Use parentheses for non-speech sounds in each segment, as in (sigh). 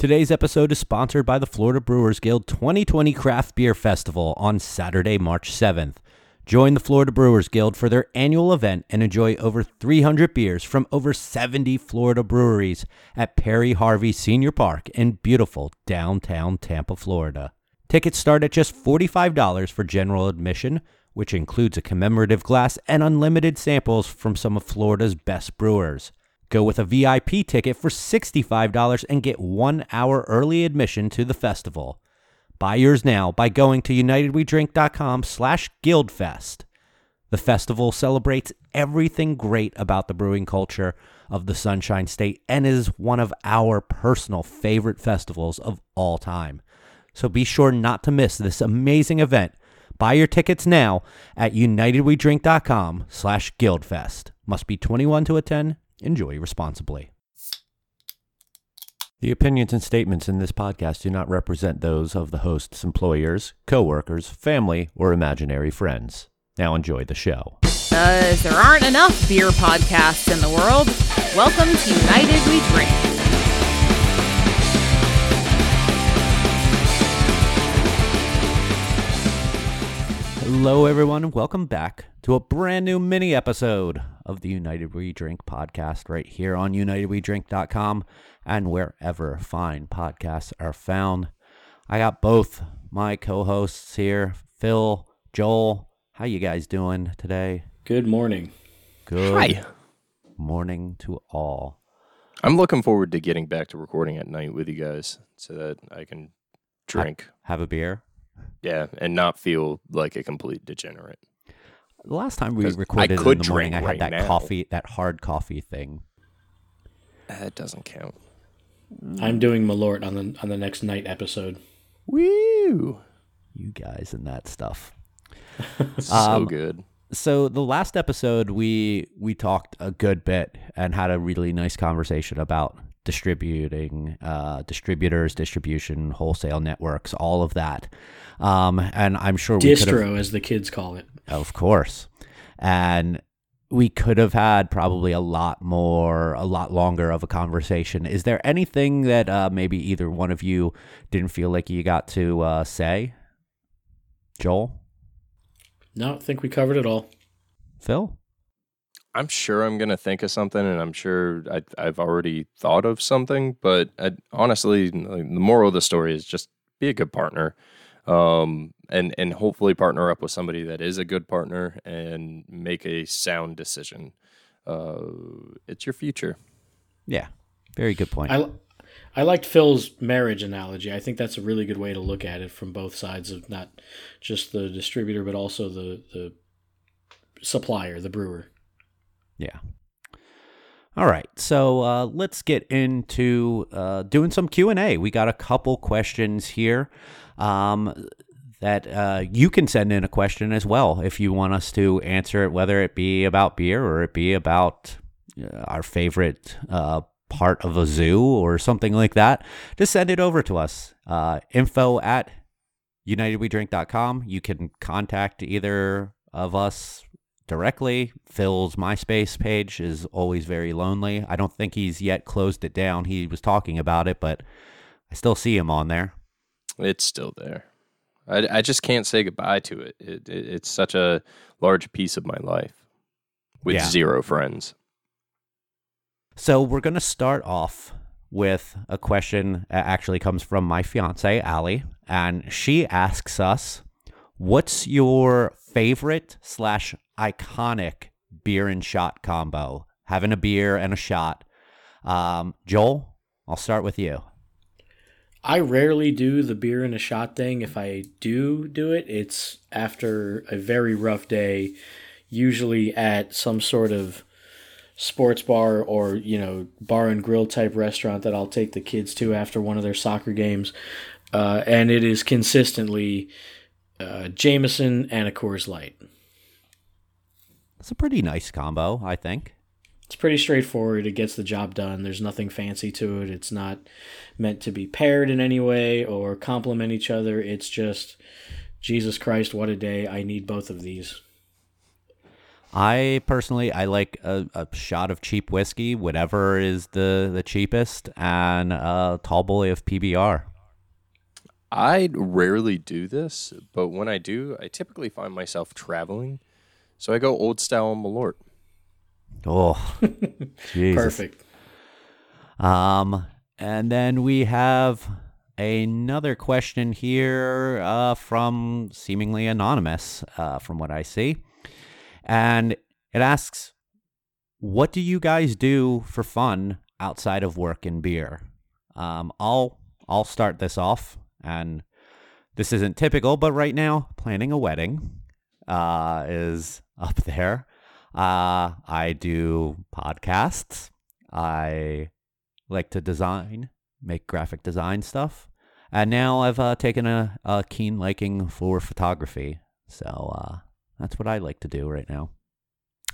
Today's episode is sponsored by the Florida Brewers Guild 2020 Craft Beer Festival on Saturday, March 7th. Join the Florida Brewers Guild for their annual event and enjoy over 300 beers from over 70 Florida breweries at Perry Harvey Senior Park in beautiful downtown Tampa, Florida. Tickets start at just $45 for general admission, which includes a commemorative glass and unlimited samples from some of Florida's best brewers. Go with a VIP ticket for $65 and get one hour early admission to the festival. Buy yours now by going to unitedwedrink.com slash guildfest. The festival celebrates everything great about the brewing culture of the Sunshine State and is one of our personal favorite festivals of all time. So be sure not to miss this amazing event. Buy your tickets now at unitedwedrink.com slash guildfest. Must be 21 to attend. Enjoy responsibly. The opinions and statements in this podcast do not represent those of the host's employers, coworkers, family, or imaginary friends. Now enjoy the show. Because there aren't enough beer podcasts in the world, welcome to United We Drink. Hello, everyone, welcome back to a brand new mini episode of the United We Drink podcast right here on UnitedWeDrink.com and wherever fine podcasts are found. I got both my co-hosts here, Phil, Joel. How you guys doing today? Good morning. Good Hi. morning to all. I'm looking forward to getting back to recording at night with you guys so that I can drink. Have a beer. Yeah, and not feel like a complete degenerate. The last time we I recorded in the morning, I had right that now. coffee, that hard coffee thing. That doesn't count. I'm doing Malort on the on the next night episode. Woo! You guys and that stuff. (laughs) So Um, good. so the last episode we we talked a good bit and had a really nice conversation about distributing uh, distributors distribution wholesale networks all of that um, and i'm sure we could have Distro, as the kids call it. Of course. And we could have had probably a lot more a lot longer of a conversation. Is there anything that uh, maybe either one of you didn't feel like you got to uh, say? Joel? No, I think we covered it all. phil? I'm sure I'm gonna think of something, and I'm sure I, I've already thought of something. But I, honestly, the moral of the story is just be a good partner, um, and and hopefully partner up with somebody that is a good partner and make a sound decision. Uh, it's your future. yeah very good point I I liked Phil's marriage analogy. I think that's a really good way to look at it from both sides of not just the distributor but also the the supplier, the brewer. Yeah. All right, so uh, let's get into uh, doing some Q and A. We got a couple questions here um, that uh, you can send in a question as well if you want us to answer it, whether it be about beer or it be about uh, our favorite uh, part of a zoo or something like that. Just send it over to us. Uh, info at unitedwedrink.com. You can contact either of us directly. Phil's MySpace page is always very lonely. I don't think he's yet closed it down. He was talking about it, but I still see him on there. It's still there. I, I just can't say goodbye to it. It, it. It's such a large piece of my life with Yeah. zero friends. So we're going to start off with a question that actually comes from my fiance, Allie, and she asks us, "What's your favorite slash iconic beer and shot combo? Having a beer and a shot." Um, Joel, I'll start with you. I rarely do the beer in a shot thing. If I do do it, it's after a very rough day, usually at some sort of sports bar or, you know, bar and grill type restaurant that I'll take the kids to after one of their soccer games. Uh, and it is consistently uh, Jameson and a Coors Light. It's a pretty nice combo, I think. It's pretty straightforward. It gets the job done. There's nothing fancy to it. It's not meant to be paired in any way or complement each other. It's just, Jesus Christ, what a day. I need both of these. I personally I like a, a shot of cheap whiskey, whatever is the the cheapest, and a tall boy of PBR. I rarely do this, but when I do, I typically find myself traveling, so I go old style Malort. Oh, (laughs) Jesus. Perfect. Um, and then we have another question here uh, from seemingly anonymous, uh, from what I see, and it asks, "What do you guys do for fun outside of work and beer?" Um, I'll I'll start this off, and this isn't typical, but right now planning a wedding uh, is up there. Uh, I do podcasts. I like to design, make graphic design stuff. And now I've uh, taken a, a keen liking for photography. So uh, that's what I like to do right now.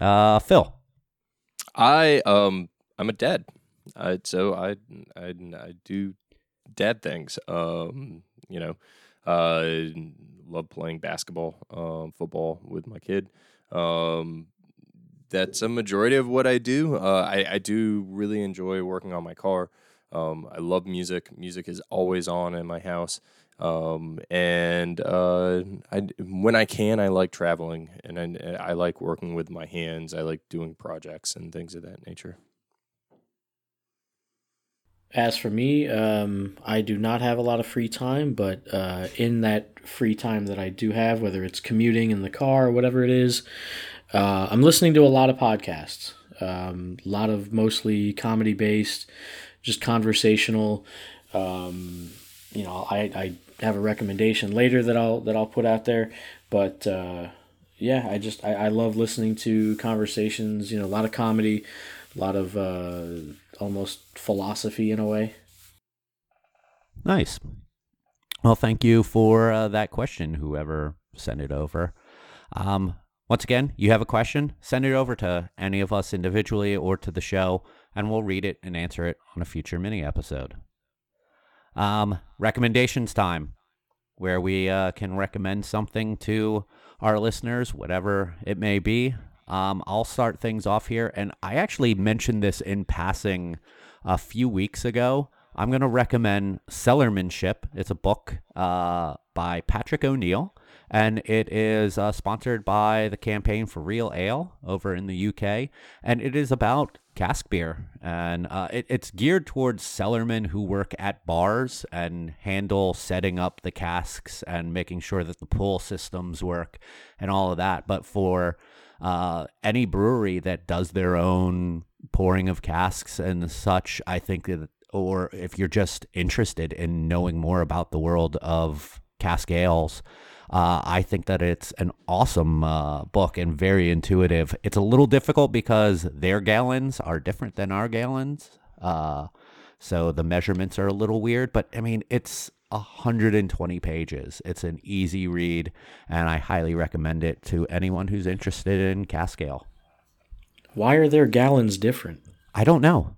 Uh, Phil. I um I'm a dad, I, so I, I I do dad things. Um, you know, uh, love playing basketball, um, football with my kid. Um, that's a majority of what I do. Uh, I, I do really enjoy working on my car. Um, I love music. Music is always on in my house. Um, and uh, I, when I can, I like traveling and I, I like working with my hands. I like doing projects and things of that nature. As for me, um, I do not have a lot of free time, but uh, in that free time that I do have, whether it's commuting in the car or whatever it is, uh, I'm listening to a lot of podcasts. Um, a lot of mostly comedy based, just conversational. Um, you know, I, I have a recommendation later that I'll that I'll put out there, but uh, yeah, I just I, I love listening to conversations. You know, a lot of comedy, a lot of uh, almost philosophy in a way. Nice. Well, thank you for uh, that question, whoever sent it over. Um, once again, you have a question, send it over to any of us individually or to the show, and we'll read it and answer it on a future mini episode. Um, recommendations time, where we uh, can recommend something to our listeners, whatever it may be. Um, I'll start things off here, and I actually mentioned this in passing a few weeks ago. I'm going to recommend Cellarmanship. It's a book uh, by Patrick O'Neill, and it is uh, sponsored by the Campaign for Real Ale over in the UK, and it is about cask beer, and uh, it, it's geared towards cellarmen who work at bars and handle setting up the casks and making sure that the pull systems work and all of that. But for uh, any brewery that does their own pouring of casks and such, I think that, or if you're just interested in knowing more about the world of cask ales, uh, I think that it's an awesome uh, book and very intuitive. It's a little difficult because their gallons are different than our gallons. Uh, so the measurements are a little weird, but I mean, it's 120 pages. It's an easy read, and I highly recommend it to anyone who's interested in cask ale. Why are their gallons different? I don't know,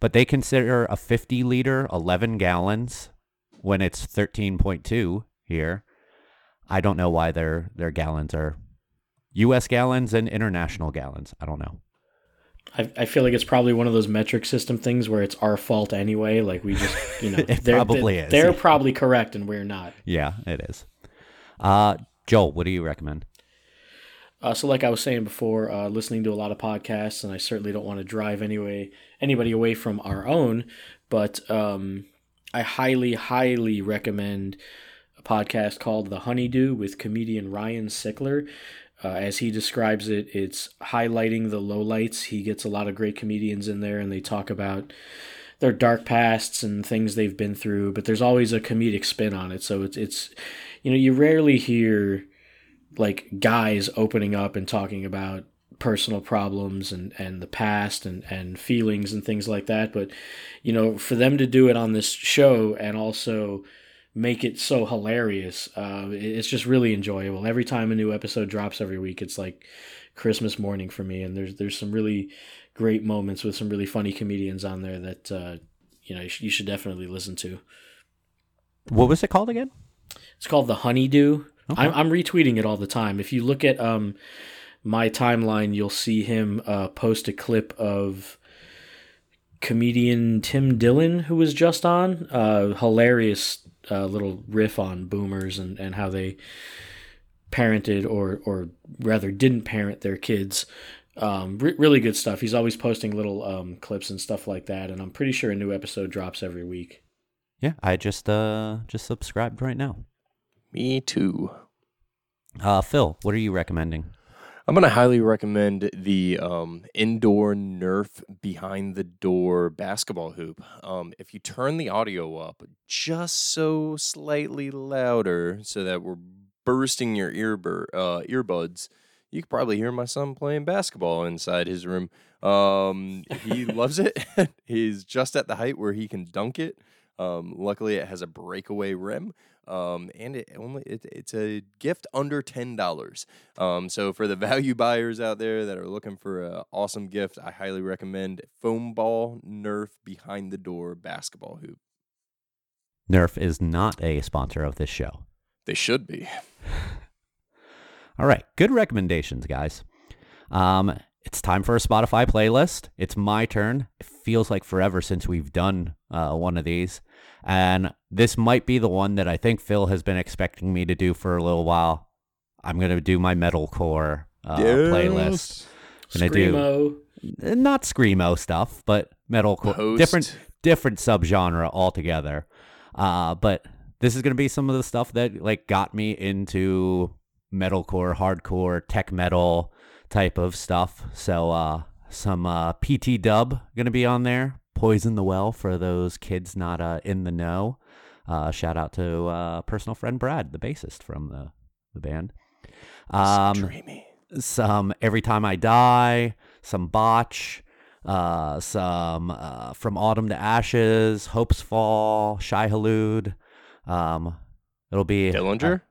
but they consider a 50 liter 11 gallons when it's 13.2 here. I don't know why their their gallons are U.S. gallons and international gallons. I don't know. I, I feel like it's probably one of those metric system things where it's our fault anyway. Like we just, you know, (laughs) It they're, probably they're, is. They're probably correct and we're not. Yeah, it is. Uh, Joel, what do you recommend? Uh, so, like I was saying before, uh, listening to a lot of podcasts, and I certainly don't want to drive anyway anybody away from our own, but um, I highly, highly recommend podcast called The Honeydew with comedian Ryan Sickler. Uh, as he describes it, it's highlighting the lowlights. He gets a lot of great comedians in there, and they talk about their dark pasts and things they've been through. But there's always a comedic spin on it, so it's it's you know you rarely hear like guys opening up and talking about personal problems and, and the past and, and feelings and things like that. But, you know, for them to do it on this show and also make it so hilarious, uh, it's just really enjoyable. Every time a new episode drops every week, it's like Christmas morning for me. And there's, there's some really great moments with some really funny comedians on there that, uh, you know, you, sh- you should definitely listen to. What was it called again? It's called The Honeydew. Okay. I'm, I'm retweeting it all the time. If you look at um, my timeline, you'll see him uh, post a clip of comedian Tim Dillon, who was just on. Uh, hilarious uh, little riff on boomers and, and how they parented or or rather didn't parent their kids. Um, re- really good stuff. He's always posting little um, clips and stuff like that, and I'm pretty sure a new episode drops every week. Yeah, I just uh just subscribed right now. Me too. Uh, Phil, what are you recommending? I'm going to highly recommend the um, indoor Nerf behind the door basketball hoop. Um, if you turn the audio up just so slightly louder so that we're bursting your earbur- uh, earbuds, you could probably hear my son playing basketball inside his room. Um, he (laughs) loves it. (laughs) He's just at the height where he can dunk it. Um, luckily, it has a breakaway rim, um, and it only it, it's a gift under ten dollars. Um, so for the (laughs) value buyers out there that are looking for an awesome gift, I highly recommend Foam Ball Nerf Behind the Door basketball hoop. Nerf is not a sponsor of this show. They should be. (laughs) All right, good recommendations, guys. Um, it's time for a Spotify playlist. It's my turn. It feels like forever since we've done uh, one of these. And this might be the one that I think Phil has been expecting me to do for a little while. I'm going to do my metalcore uh, playlist. Gonna do Screamo. not screamo stuff, but metalcore, Post. different different subgenre altogether. Uh, but this is going to be some of the stuff that like got me into metalcore, hardcore, tech metal type of stuff. So uh, some uh, PT Dub going to be on there. Poison the Well for those kids not uh, in the know. Uh, shout out to uh, personal friend Brad, the bassist from the the band. Um, Dreamy. some Every Time I Die, some Botch, uh, some uh, From Autumn to Ashes, Hopes Fall, Shai Hulud. Um, it'll be Dillinger.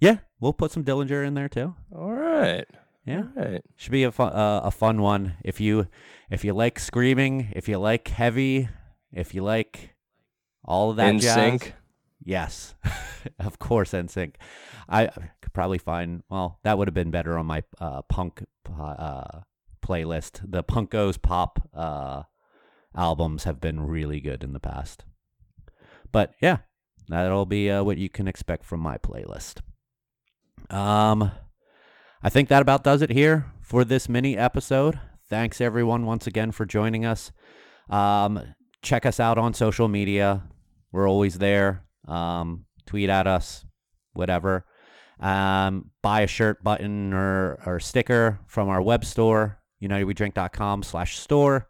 yeah, we'll put some Dillinger in there too. All right. Yeah, right. should be a fun uh, a fun one. If you if you like screaming, if you like heavy, if you like all of that In jazz, sync. Yes, (laughs) of course, NSYNC. I could probably find. Well, that would have been better on my uh, punk uh, playlist. The Punk Goes Pop uh, albums have been really good in the past. But yeah, that'll be uh, what you can expect from my playlist. Um, I think that about does it here for this mini episode. Thanks everyone once again for joining us. Um, check us out on social media. We're always there. Um, tweet at us, whatever. Um, buy a shirt button or, or sticker from our web store, unitedwedrink.com slash store.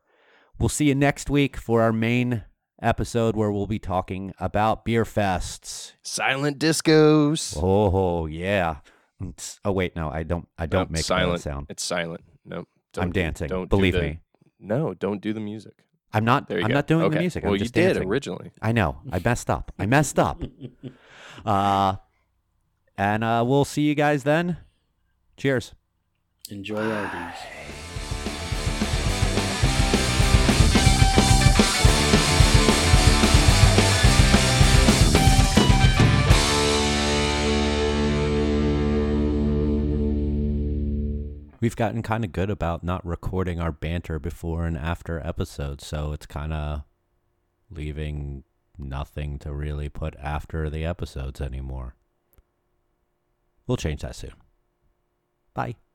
We'll see you next week for our main episode where we'll be talking about beer fests. Silent discos. Oh yeah. It's- Oh wait, no, I don't. I don't Nope, make silent. that sound. It's silent. Nope. I'm dancing. Don't do Believe the- me, No, don't do the music. I'm not. There you I'm go. not doing okay. the music. Well, I'm you just did dancing. originally. I know. I messed up. I messed up. (laughs) Uh, and uh, we'll see you guys then. Cheers. Enjoy Arby's. We've gotten kind of good about not recording our banter before and after episodes, so it's kind of leaving nothing to really put after the episodes anymore. We'll change that soon. Bye.